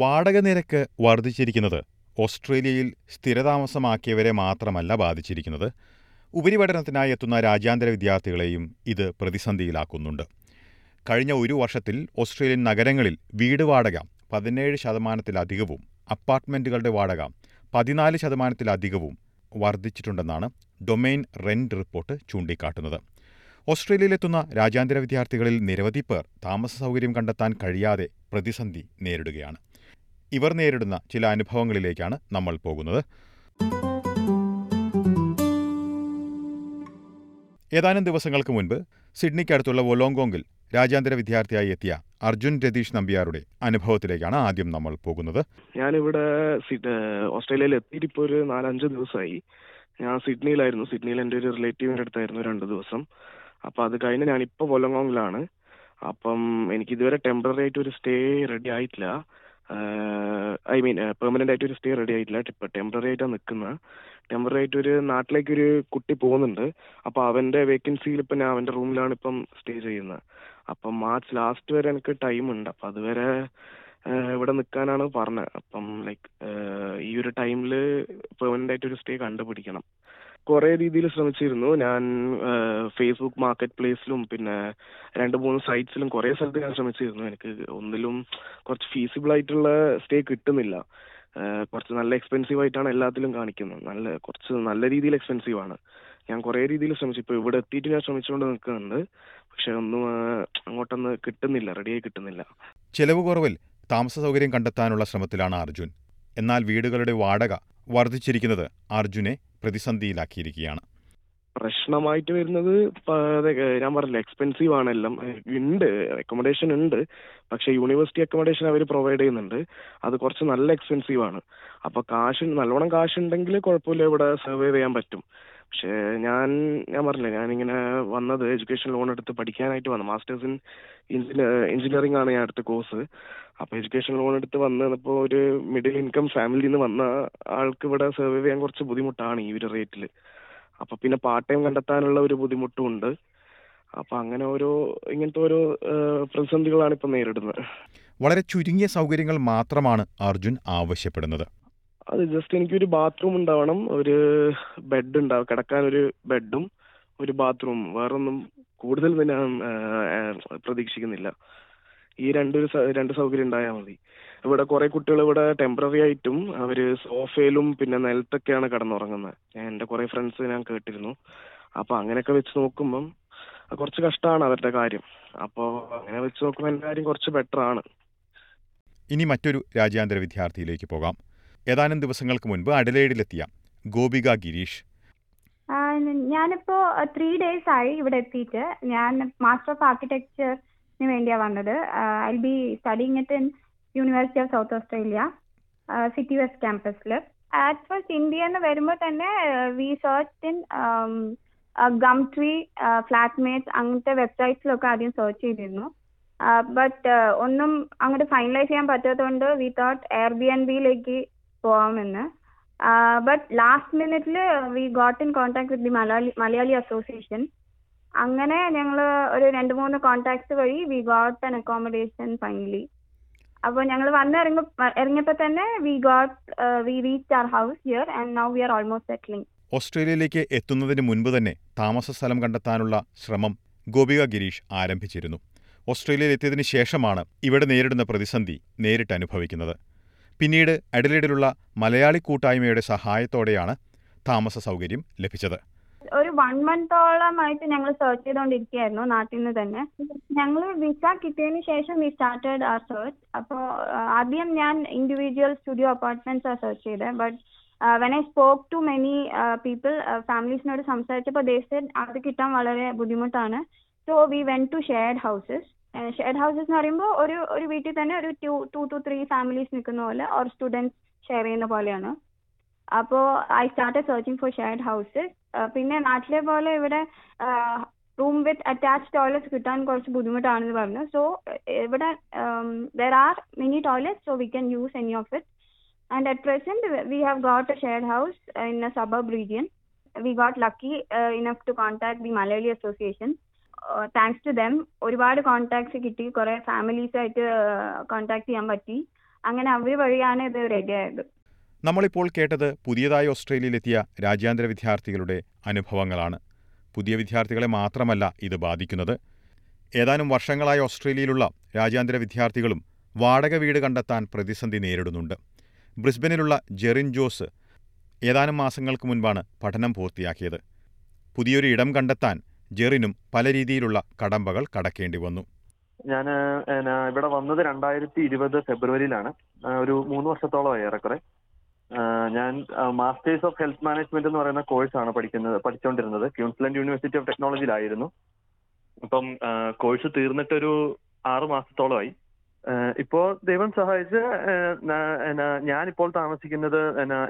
വാടക നിരക്ക് വർദ്ധിച്ചിരിക്കുന്നത് ഓസ്ട്രേലിയയിൽ സ്ഥിരതാമസമാക്കിയവരെ മാത്രമല്ല ബാധിച്ചിരിക്കുന്നത്. ഉപരിപഠനത്തിനായി എത്തുന്ന രാജ്യാന്തര വിദ്യാർത്ഥികളെയും ഇത് പ്രതിസന്ധിയിലാക്കുന്നുണ്ട്. കഴിഞ്ഞ ഒരു വർഷത്തിൽ ഓസ്ട്രേലിയൻ നഗരങ്ങളിൽ വീട് വാടക പതിനേഴ് ശതമാനത്തിലധികവും അപ്പാർട്ട്മെന്റുകളുടെ വാടക പതിനാല് ശതമാനത്തിലധികവും വർദ്ധിച്ചിട്ടുണ്ടെന്നാണ് ഡൊമെയിൻ റെന്റ് റിപ്പോർട്ട് ചൂണ്ടിക്കാട്ടുന്നത്. ഓസ്ട്രേലിയയിലെത്തുന്ന രാജ്യാന്തര വിദ്യാർത്ഥികളിൽ നിരവധി പേർ താമസ സൗകര്യം കണ്ടെത്താൻ കഴിയാതെ പ്രതിസന്ധി നേരിടുകയാണ്. ഇവർ നേരിടുന്ന ചില അനുഭവങ്ങളിലേക്കാണ് നമ്മൾ പോകുന്നത്. ഏതാനും ദിവസങ്ങൾക്ക് മുൻപ് സിഡ്നിക്കടുത്തുള്ള വൊലോങ്കോങ്ങിൽ രാജ്യാന്തര വിദ്യാർത്ഥിയായി എത്തിയ അർജുൻ രതീഷ് നമ്പ്യാരുടെ അനുഭവത്തിലേക്കാണ് ആദ്യം നമ്മൾ പോകുന്നത്. ഞാനിവിടെ ഓസ്ട്രേലിയയിൽ എത്തിയിട്ട് ഇപ്പോൾ ഒരു നാലഞ്ച് ദിവസമായി ഞാൻ സിഡ്നിയിലായിരുന്നു. സിഡ്നിയിൽ എന്റെ ഒരു റിലേറ്റീവിന്റെ അടുത്തായിരുന്നു രണ്ട് ദിവസം. അപ്പം അത് കഴിഞ്ഞ് ഞാനിപ്പോൾ വൊലോങ്കോങ്ങിലാണ് അപ്പം എനിക്കിതുവരെ ടെമ്പററി ആയിട്ട് ഒരു സ്റ്റേ റെഡി ആയിട്ടില്ല. ഐ മീൻ പെർമനന്റ് ആയിട്ട് ഒരു സ്റ്റേ റെഡി ആയിട്ടില്ല. ഇപ്പം ടെമ്പററി ആയിട്ടാണ് നിൽക്കുന്നത് ടെമ്പററി ആയിട്ട് ഒരു നാട്ടിലേക്ക് ഒരു കുട്ടി പോകുന്നുണ്ട്. അപ്പോൾ അവന്റെ വേക്കൻസിയിൽ ഇപ്പം ഞാൻ അവന്റെ റൂമിലാണ് ഇപ്പം സ്റ്റേ ചെയ്യുന്നത് അപ്പം മാർച്ച് ലാസ്റ്റ് വരെ എനിക്ക് ടൈം ഉണ്ട്. അപ്പം അതുവരെ ഇവിടെ നിൽക്കാനാണ് പറഞ്ഞത് അപ്പം ലൈക്ക് ഈ ഒരു ടൈമിൽ പെർമനന്റ് ആയിട്ട് ഒരു സ്റ്റേ കണ്ടുപിടിക്കണം. കുറേ രീതിയിൽ ശ്രമിച്ചിരുന്നു. ഞാൻ ഫേസ്ബുക്ക് മാർക്കറ്റ് പ്ലേസിലും പിന്നെ രണ്ട് മൂന്ന് സൈറ്റ്സിലും കുറെ സ്ഥലത്ത് ഞാൻ ശ്രമിച്ചിരുന്നു. എനിക്ക് ഒന്നിലും കുറച്ച് ഫീസിബിൾ ആയിട്ടുള്ള സ്റ്റേ കിട്ടുന്നില്ല. കുറച്ച് നല്ല എക്സ്പെൻസീവ് ആയിട്ടാണ് എല്ലാത്തിലും കാണിക്കുന്നത്. നല്ല കുറച്ച് നല്ല രീതിയിൽ എക്സ്പെൻസീവ് ആണ്. ഞാൻ കുറെ രീതിയിൽ ശ്രമിച്ചു. ഇപ്പോൾ ഇവിടെ എത്തിയിട്ട് ഞാൻ ശ്രമിച്ചുകൊണ്ട് നിൽക്കുന്നുണ്ട്. പക്ഷെ ഒന്നും അങ്ങോട്ടൊന്ന് കിട്ടുന്നില്ല. റെഡിയായി കിട്ടുന്നില്ല. ചെലവ് കുറവിൽ താമസ സൗകര്യം കണ്ടെത്താനുള്ള ശ്രമത്തിലാണ് അർജുൻ. എന്നാൽ വീടുകളുടെ വാടക വർദ്ധിച്ചിരിക്കുന്നത് അർജുനെ പ്രതിസന്ധിയിലാക്കിയിരിക്കുകയാണ്. പ്രശ്നമായിട്ട് വരുന്നത് ഞാൻ പറഞ്ഞില്ല എക്സ്പെൻസീവ് ആണ് എല്ലാം. ഉണ്ട് അക്കോമഡേഷൻ ഉണ്ട്. പക്ഷെ യൂണിവേഴ്സിറ്റി അക്കോമഡേഷൻ അവർ പ്രൊവൈഡ് ചെയ്യുന്നുണ്ട്. അത് കുറച്ച് നല്ല എക്സ്പെൻസീവ് ആണ്. അപ്പൊ കാശ് നല്ലോണം കാശ് ഉണ്ടെങ്കിൽ കുഴപ്പമില്ല. ഇവിടെ സർവൈവ് ചെയ്യാൻ പറ്റും. പക്ഷേ ഞാൻ ഞാൻ പറഞ്ഞില്ലേ ഞാനിങ്ങനെ വന്നത് എഡ്യൂക്കേഷൻ ലോൺ എടുത്ത് പഠിക്കാനായിട്ട് വന്നു. മാസ്റ്റേഴ്സ് ഇൻ എഞ്ചിനീയറിംഗ് ആണ് ഞാൻ അടുത്ത കോഴ്സ്. അപ്പോൾ എഡ്യൂക്കേഷൻ ലോൺ എടുത്ത് വന്നപ്പോൾ ഒരു മിഡിൽ ഇൻകം ഫാമിലിയിൽ നിന്ന് വന്ന ആൾക്ക് ഇവിടെ സർവൈവ് ചെയ്യാൻ കുറച്ച് ബുദ്ധിമുട്ടാണ് ഈ ഒരു റേറ്റിൽ അപ്പോൾ പിന്നെ പാർട്ട് ടൈം കണ്ടെത്താനുള്ള ഒരു ബുദ്ധിമുട്ടും ഉണ്ട്. അപ്പോൾ അങ്ങനെ ഓരോ ഇങ്ങനത്തെ ഓരോ പ്രതിസന്ധികളാണ് ഇപ്പം നേരിടുന്നത്. വളരെ ചുരുങ്ങിയ സൗകര്യങ്ങൾ മാത്രമാണ് അർജുൻ ആവശ്യപ്പെടുന്നത്. അത് ജസ്റ്റ് എനിക്കൊരു ബാത്റൂം ഉണ്ടാവണം. ഒരു ബെഡ് ഉണ്ടാവും കിടക്കാൻ ഒരു ബെഡും ഒരു ബാത്റൂം വേറൊന്നും കൂടുതൽ ഞാൻ പ്രതീക്ഷിക്കുന്നില്ല. ഈ രണ്ട് രണ്ട് സൗകര്യം ഉണ്ടായാൽ മതി. ഇവിടെ കുറെ കുട്ടികൾ ഇവിടെ ടെമ്പററി ആയിട്ടും അവർ സോഫയിലും പിന്നെ നിലത്തൊക്കെയാണ് കിടന്നുറങ്ങുന്നത് എന്റെ കുറെ ഫ്രണ്ട്സ് ഞാൻ കേട്ടിരുന്നു. അപ്പൊ അങ്ങനെയൊക്കെ വെച്ച് നോക്കുമ്പം കുറച്ച് കഷ്ടമാണ് അവരുടെ കാര്യം. അപ്പോൾ അങ്ങനെ വെച്ച് നോക്കുമ്പോൾ എന്റെ കാര്യം കുറച്ച് ബെറ്റർ ആണ്. ഇനി മറ്റൊരു രാജ്യാന്തര വിദ്യാർത്ഥിയിലേക്ക് പോകാം. ഏതാനും ദിവസങ്ങൾക്ക് മുൻപ് അഡലേഡിലെത്തിയ ഗോപിക ഗിരീഷ്. ഞാനിപ്പോ ത്രീ ഡേയ്സ് ആയി ഇവിടെ എത്തിയിട്ട്. ഞാൻ മാസ്റ്റർ ഓഫ് ആർക്കിടെക്ചറിന് വേണ്ടിയാണ് വന്നത്. I be studying it in University of South Australia City West ക്യാമ്പസിൽ ആറ്റ് ഫസ്റ്റ് ഇന്ത്യ എന്ന് വരുമ്പോൾ തന്നെ we search in Gumtree flatmates അങ്ങനത്തെ വെബ്സൈറ്റ്സിലൊക്കെ ആദ്യം സെർച്ച് ചെയ്തിരുന്നു. ബട്ട് ഒന്നും അങ്ങോട്ട് ഫൈനലൈസ് ചെയ്യാൻ പറ്റാത്തതുകൊണ്ട് വി തോട്ട് എയർ ബി എൻ ബിയിലേക്ക് പോവാമെന്ന് ബട്ട് ലാസ്റ്റ് മിനിറ്റിൽ we got in contact with the Malayali Malayali association അങ്ങനെ ഞങ്ങൾ ഒരു രണ്ട് മൂന്ന് കോൺടാക്ട്സ് വഴി we got an accommodation finally അപ്പോൾ ഞങ്ങൾ വന്ന് ഇറങ്ങ ഇറങ്ങിയപ്പോൾ തന്നെ we got we reach our house here and now we are almost settling ഓസ്ട്രേലിയയിലേക്ക് എത്തുന്നതിന് മുൻപ് തന്നെ താമസ സ്ഥലം കണ്ടെത്താനുള്ള ശ്രമം ഗോപിക ഗിരീഷ് ആരംഭിച്ചിരുന്നു. ഓസ്ട്രേലിയയിൽ എത്തിയതിനു ശേഷമാണ് ഇവിടെ നേരിടുന്ന പ്രതിസന്ധി നേരിട്ട് അനുഭവിക്കുന്നത്. പിന്നീട് അഡലേഡിലുള്ള മലയാളി കൂട്ടായ്മയുടെ സഹായത്തോടെയാണ് താമസ സൗകര്യം ലഭിച്ചത്. ഒരു വൺ മന്തോളമായിട്ട് ഞങ്ങൾ സെർച്ച് ചെയ്തുകൊണ്ടിരിക്കുകയായിരുന്നു നാട്ടിൽ നിന്ന് തന്നെ. ഞങ്ങൾ വിസ കിട്ടിയതിന് ശേഷം വി സ്റ്റാർട്ടഡ് ആ സെർച്ച് അപ്പോൾ ആദ്യം ഞാൻ ഇൻഡിവിജ്വൽ സ്റ്റുഡിയോ അപ്പാർട്ട്മെന്റ്സ് ആ സെർച്ച് ചെയ്തത് but when I spoke to many people ഫാമിലീസിനോട് സംസാരിച്ചപ്പോൾ ദേ സെഡ് അത് കിട്ടാൻ വളരെ ബുദ്ധിമുട്ടാണ്. So we went to shared houses shared houses എന്ന് പറയുമ്പോൾ ഒരു ഒരു വീട്ടിൽ തന്നെ ഒരു two two two three families നിൽക്കുന്ന പോലെ ഓർ സ്റ്റുഡൻസ് ഷെയർ ചെയ്യുന്ന പോലെയാണ്. അപ്പോൾ I start searching for shared houses. പിന്നെ നാട്ടിലെ പോലെ ഇവിടെ റൂം വിത്ത് അറ്റാച്ച് ടോയ്ലറ്റ്സ് കിട്ടാൻ കുറച്ച് ബുദ്ധിമുട്ടാണെന്ന് പറഞ്ഞു. സോ ഇവിടെ there are many toilets so we can use any of it and at present we have got a shared house in a suburb region we got lucky enough to contact the Malayali association thanks to them ഒരുപാട് contacts കിട്ടി. കുറെ families ആയിട്ട് contact ചെയ്യാൻ പറ്റി. അങ്ങനെ അവർ വഴിയാണ് ഇത് റെഡിയായത് നമ്മളിപ്പോൾ കേട്ടത് പുതിയതായി ഓസ്ട്രേലിയയിലെത്തിയ രാജ്യാന്തര വിദ്യാർത്ഥികളുടെ അനുഭവങ്ങളാണ്. പുതിയ വിദ്യാർത്ഥികളെ മാത്രമല്ല ഇത് ബാധിക്കുന്നത്. ഏതാനും വർഷങ്ങളായി ഓസ്ട്രേലിയയിലുള്ള രാജ്യാന്തര വിദ്യാർത്ഥികളും വാടക വീട് കണ്ടെത്താൻ പ്രതിസന്ധി നേരിടുന്നുണ്ട്. ബ്രിസ്ബനിലുള്ള ജെറിൻ ജോസ് ഏതാനും മാസങ്ങൾക്ക് മുൻപാണ് പഠനം പൂർത്തിയാക്കിയത്. പുതിയൊരു ഇടം കണ്ടെത്താൻ ജെറിനും പല രീതിയിലുള്ള കടമ്പകൾ കടക്കേണ്ടി വന്നു. ഞാൻ ഇവിടെ വന്നത് രണ്ടായിരത്തി ഇരുപത് ഫെബ്രുവരിയിലാണ് ഒരു മൂന്ന് വർഷത്തോളമായി ഏറെക്കുറെ. ഞാൻ മാസ്റ്റേഴ്സ് ഓഫ് ഹെൽത്ത് മാനേജ്മെന്റ് എന്ന് പറയുന്ന കോഴ്സാണ് പഠിക്കുന്നത് പഠിച്ചുകൊണ്ടിരുന്നത് ക്യൂൻസ്ലൻഡ് യൂണിവേഴ്സിറ്റി ഓഫ് ടെക്നോളജിയിലായിരുന്നു ഇപ്പം കോഴ്സ് തീർന്നിട്ടൊരു ആറു മാസത്തോളമായി. ഇപ്പോൾ ഇപ്പോ ദൈവം സഹായിച്ച് ഞാനിപ്പോൾ താമസിക്കുന്നത്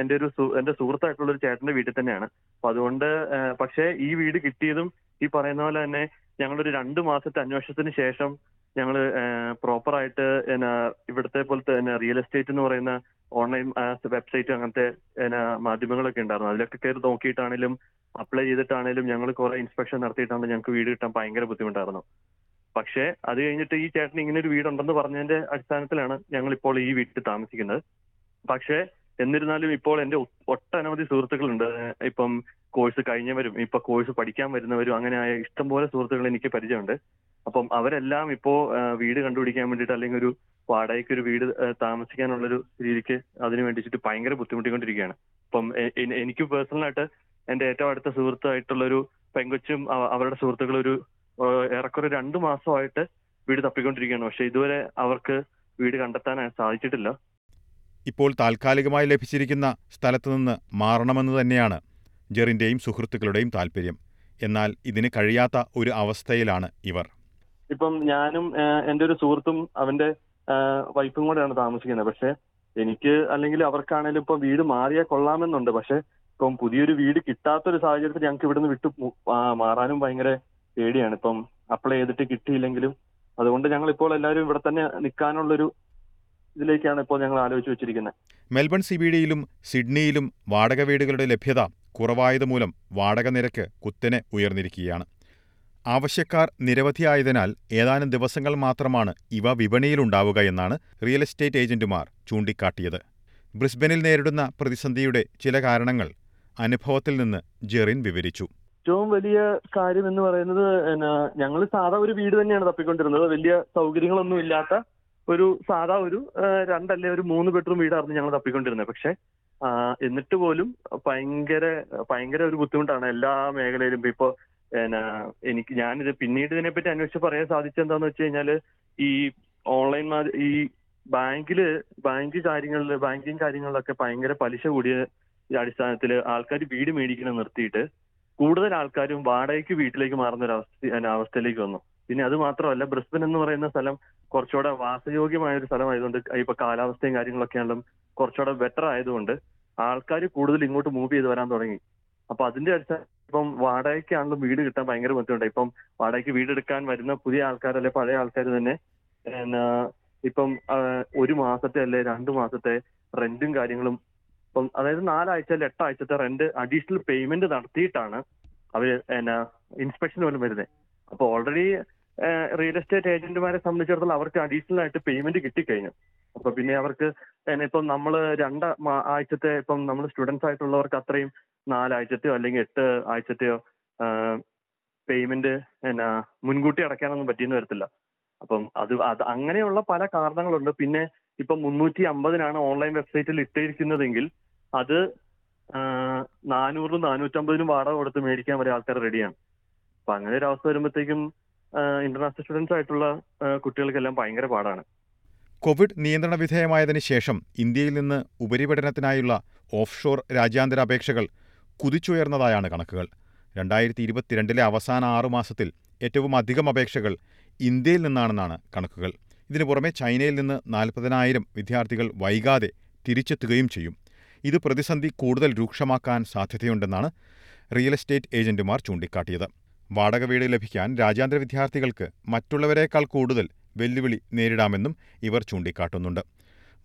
എന്റെ ഒരു എന്റെ സുഹൃത്തായിട്ടുള്ള ഒരു ചേട്ടന്റെ വീട്ടിൽ തന്നെയാണ്. അപ്പൊ അതുകൊണ്ട് പക്ഷേ ഈ വീട് കിട്ടിയതും ഈ പറയുന്ന പോലെ തന്നെ ഞങ്ങളൊരു രണ്ട് മാസത്തെ അന്വേഷണത്തിന് ശേഷം ഞങ്ങൾ പ്രോപ്പർ ആയിട്ട് എന്നാ ഇവിടുത്തെ പോലത്തെ എന്നാ റിയൽ എസ്റ്റേറ്റ് എന്ന് പറയുന്ന ഓൺലൈൻ വെബ്സൈറ്റ് അങ്ങനത്തെ എന്നാ മാധ്യമങ്ങളൊക്കെ ഉണ്ടായിരുന്നു. അതിലൊക്കെ കയറി നോക്കിയിട്ടാണെങ്കിലും അപ്ലൈ ചെയ്തിട്ടാണെങ്കിലും ഞങ്ങൾ കുറെ ഇൻസ്പെക്ഷൻ നടത്തിയിട്ടാണ് ഞങ്ങൾക്ക് വീട് കിട്ടാൻ ഭയങ്കര ബുദ്ധിമുട്ടായിരുന്നു. പക്ഷേ അത് കഴിഞ്ഞിട്ട് ഈ ചേട്ടൻ ഇങ്ങനെ ഒരു വീടുണ്ടെന്ന് പറഞ്ഞതിന്റെ അടിസ്ഥാനത്തിലാണ് ഞങ്ങൾ ഇപ്പോൾ ഈ വീട്ടിൽ താമസിക്കുന്നത്. പക്ഷേ എന്നിരുന്നാലും ഇപ്പോൾ എന്റെ ഒട്ടനവധി സുഹൃത്തുക്കളുണ്ട്. ഇപ്പം കോഴ്സ് കഴിഞ്ഞവരും ഇപ്പൊ കോഴ്സ് പഠിക്കാൻ വരുന്നവരും അങ്ങനെയായ ഇഷ്ടംപോലെ സുഹൃത്തുക്കൾ എനിക്ക് പരിചയമുണ്ട്. അപ്പം അവരെല്ലാം ഇപ്പോ വീട് കണ്ടുപിടിക്കാൻ വേണ്ടിയിട്ട് അല്ലെങ്കിൽ ഒരു വാടകയ്ക്ക് ഒരു വീട് താമസിക്കാനുള്ളൊരു രീതിക്ക് അതിനു വേണ്ടിയിട്ട് ഭയങ്കര ബുദ്ധിമുട്ടിക്കൊണ്ടിരിക്കുകയാണ്. അപ്പം എനിക്ക് പേഴ്സണലായിട്ട് എന്റെ ഏറ്റവും അടുത്ത സുഹൃത്തായിട്ടുള്ള ഒരു പെങ്കൊച്ചും അവരുടെ സുഹൃത്തുക്കൾ ഒരു ഏറെക്കുറെ രണ്ടു മാസമായിട്ട് വീട് തപ്പിക്കൊണ്ടിരിക്കുകയാണ്. പക്ഷെ ഇതുവരെ അവർക്ക് വീട് കണ്ടെത്താൻ സാധിച്ചിട്ടില്ല. ഇപ്പോൾ താൽക്കാലികമായി ലഭിച്ചിരിക്കുന്ന സ്ഥലത്തുനിന്ന് മാറണമെന്ന് തന്നെയാണ് ജെറിന്റെയും സുഹൃത്തുക്കളുടെയും താല്പര്യം എന്നാൽ ഇതിന് കഴിയാത്ത ഒരു അവസ്ഥയിലാണ് ഇവർ. ഇപ്പം ഞാനും എന്റെ ഒരു സുഹൃത്തും അവന്റെ വൈഫും കൂടെയാണ് താമസിക്കുന്നത്. പക്ഷെ എനിക്ക് അല്ലെങ്കിൽ അവർക്കാണെങ്കിലും ഇപ്പൊ വീട് മാറിയാൽ കൊള്ളാമെന്നുണ്ട്. പക്ഷെ ഇപ്പം പുതിയൊരു വീട് കിട്ടാത്തൊരു സാഹചര്യത്തിൽ ഞങ്ങൾക്ക് ഇവിടുന്ന് വിട്ടു മാറാനും ഭയങ്കര പേടിയാണ്. ഇപ്പം അപ്ലൈ ചെയ്തിട്ട് കിട്ടിയില്ലെങ്കിലും അതുകൊണ്ട് ഞങ്ങൾ ഇപ്പോൾ എല്ലാവരും ഇവിടെ തന്നെ നിൽക്കാനുള്ളൊരു ഇതിലേക്കാണ് ഇപ്പോൾ ഞങ്ങൾ ആലോചിച്ച് വെച്ചിരിക്കുന്നത്. മെൽബൺ സിബിഡിയിലും ബി ഡിയിലും സിഡ്നിയിലും വാടക വീടുകളുടെ ലഭ്യത കുറവായതുമൂലം വാടക നിരക്ക് കുത്തനെ ഉയർന്നിരിക്കുകയാണ്. ആവശ്യക്കാർ നിരവധിയായതിനാൽ ഏതാനും ദിവസങ്ങൾ മാത്രമാണ് ഇവ വിപണിയിലുണ്ടാവുക എന്നാണ് റിയൽ എസ്റ്റേറ്റ് ഏജന്റുമാർ ചൂണ്ടിക്കാട്ടിയത്. ബ്രിസ്ബനിൽ നേരിടുന്ന പ്രതിസന്ധിയുടെ ചില കാരണങ്ങൾ അനുഭവത്തിൽ നിന്ന് ജെറിൻ വിവരിച്ചു. ഏറ്റവും വലിയ കാര്യം എന്ന് പറയുന്നത് ഞങ്ങൾ സാധാ ഒരു വീട് തന്നെയാണ് തപ്പിക്കൊണ്ടിരുന്നത്. വലിയ സൗകര്യങ്ങളൊന്നും ഇല്ലാത്ത ഒരു സാധാ ഒരു രണ്ടല്ലേ ഒരു മൂന്ന് ബെഡ്റൂം വീടായിരുന്നു ഞങ്ങൾ തപ്പിക്കൊണ്ടിരുന്നത്. പക്ഷെ എന്നിട്ട് പോലും ഭയങ്കര ഭയങ്കര ഒരു ബുദ്ധിമുട്ടാണ് എല്ലാ മേഖലയിലും. ഇപ്പൊ എന്നാ, എനിക്ക് ഞാനിത് പിന്നീട് ഇതിനെപ്പറ്റി അന്വേഷിച്ച് പറയാൻ സാധിച്ചെന്താന്ന് വെച്ച് കഴിഞ്ഞാൽ ഈ ഓൺലൈൻ ഈ ബാങ്കിൽ ബാങ്ക് കാര്യങ്ങളിൽ ബാങ്കിങ് കാര്യങ്ങളിലൊക്കെ ഭയങ്കര പലിശ കൂടിയ അടിസ്ഥാനത്തിൽ ആൾക്കാർ വീട് മേടിക്കണം നിർത്തിയിട്ട് കൂടുതൽ ആൾക്കാരും വാടകയ്ക്ക് വീട്ടിലേക്ക് മാറുന്ന ഒരു അവസ്ഥ അവസ്ഥയിലേക്ക് വന്നു. പിന്നെ അത് മാത്രമല്ല ബ്രിസ്ബൻ എന്ന് പറയുന്ന സ്ഥലം കുറച്ചുകൂടെ വാസയോഗ്യമായ ഒരു സ്ഥലമായതുകൊണ്ട് ഇപ്പൊ കാലാവസ്ഥയും കാര്യങ്ങളൊക്കെ ആണെങ്കിലും കുറച്ചുകൂടെ ബെറ്റർ ആയതുകൊണ്ട് ആൾക്കാർ കൂടുതൽ ഇങ്ങോട്ട് മൂവ് ചെയ്ത് വരാൻ തുടങ്ങി. അപ്പൊ അതിന്റെ അടിസ്ഥാനം ഇപ്പം വാടകയ്ക്കാണെങ്കിലും വീട് കിട്ടാൻ ഭയങ്കര ബുദ്ധിമുട്ടുണ്ട്. ഇപ്പം വാടകയ്ക്ക് വീട് എടുക്കാൻ വരുന്ന പുതിയ ആൾക്കാർ അല്ലെ പഴയ ആൾക്കാർ തന്നെ ഇപ്പം ഒരു മാസത്തെ അല്ലെ രണ്ടു മാസത്തെ റെന്റും കാര്യങ്ങളും ഇപ്പം അതായത് നാലാഴ്ച അല്ലെ എട്ടാഴ്ചത്തെ റെന്റ് അഡീഷണൽ പേയ്മെന്റ് നടത്തിയിട്ടാണ് അവർ എന്നാ ഇൻസ്പെക്ഷൻ പോലും വരുന്നത് അപ്പൊ ഓൾറെഡി റിയൽ എസ്റ്റേറ്റ് ഏജന്റുമാരെ സംബന്ധിച്ചിടത്തോളം അവർക്ക് അഡീഷണൽ ആയിട്ട് പേയ്മെന്റ് കിട്ടിക്കഴിഞ്ഞു. അപ്പൊ പിന്നെ അവർക്ക് ഇപ്പം നമ്മൾ രണ്ട ആഴ്ചത്തെ ഇപ്പം നമ്മൾ സ്റ്റുഡൻസ് ആയിട്ടുള്ളവർക്ക് അത്രയും നാലാഴ്ചത്തെയോ അല്ലെങ്കിൽ എട്ട് ആഴ്ചത്തെയോ പേയ്മെന്റ് എന്നാ മുൻകൂട്ടി അടയ്ക്കാനൊന്നും പറ്റിയെന്ന് വരത്തില്ല. അപ്പം അത് അത് അങ്ങനെയുള്ള പല കാരണങ്ങളുണ്ട്. പിന്നെ ഇപ്പം മുന്നൂറ്റി അമ്പതിനാണ് ഓൺലൈൻ വെബ്സൈറ്റിൽ ഇട്ടിരിക്കുന്നതെങ്കിൽ അത് നാനൂറിനും നാനൂറ്റമ്പതിനും വാടക കൊടുത്ത് മേടിക്കാൻ വരെ ആൾക്കാർ റെഡിയാണ് അപ്പൊ അങ്ങനെ ഒരു അവസ്ഥ വരുമ്പോഴത്തേക്കും ഇന്റർനാഷണൽ സ്റ്റുഡൻസ് ആയിട്ടുള്ള കുട്ടികൾക്കെല്ലാം ഭയങ്കര പാടാണ്. കോവിഡ് നിയന്ത്രണ വിധേയമായതിനു ശേഷം ഇന്ത്യയിൽ നിന്ന് ഉപരിപഠനത്തിനായുള്ള ഓഫ്ഷോർ രാജ്യാന്തര അപേക്ഷകൾ കുതിച്ചുയർന്നതായാണ് കണക്കുകൾ. രണ്ടായിരത്തി ഇരുപത്തിരണ്ടിലെ അവസാന ആറുമാസത്തിൽ ഏറ്റവും അധികം അപേക്ഷകൾ ഇന്ത്യയിൽ നിന്നാണെന്നാണ് കണക്കുകൾ. ഇതിനു പുറമെ ചൈനയിൽ നിന്ന് നാൽപ്പതിനായിരം വിദ്യാർത്ഥികൾ വൈകാതെ തിരിച്ചെത്തുകയും ചെയ്യും. ഇത് പ്രതിസന്ധി കൂടുതൽ രൂക്ഷമാക്കാൻ സാധ്യതയുണ്ടെന്നാണ് റിയൽ എസ്റ്റേറ്റ് ഏജന്റുമാർ ചൂണ്ടിക്കാട്ടിയത്. വാടക വീട് ലഭിക്കാൻ രാജ്യാന്തര വിദ്യാർത്ഥികൾക്ക് മറ്റുള്ളവരെക്കാൾ കൂടുതൽ വെല്ലുവിളി നേരിടാമെന്നും ഇവർ ചൂണ്ടിക്കാട്ടുന്നുണ്ട്.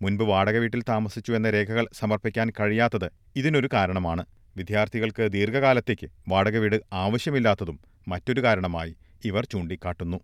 മുൻപ് വാടക വീട്ടിൽ താമസിച്ചു എന്ന രേഖകൾ സമർപ്പിക്കാൻ കഴിയാത്തത് ഇതിനൊരു കാരണമാണ്. വിദ്യാർത്ഥികൾക്ക് ദീർഘകാലത്തേക്ക് വാടക വീട് ആവശ്യമില്ലാത്തതും മറ്റൊരു കാരണമായി ഇവർ ചൂണ്ടിക്കാട്ടുന്നു.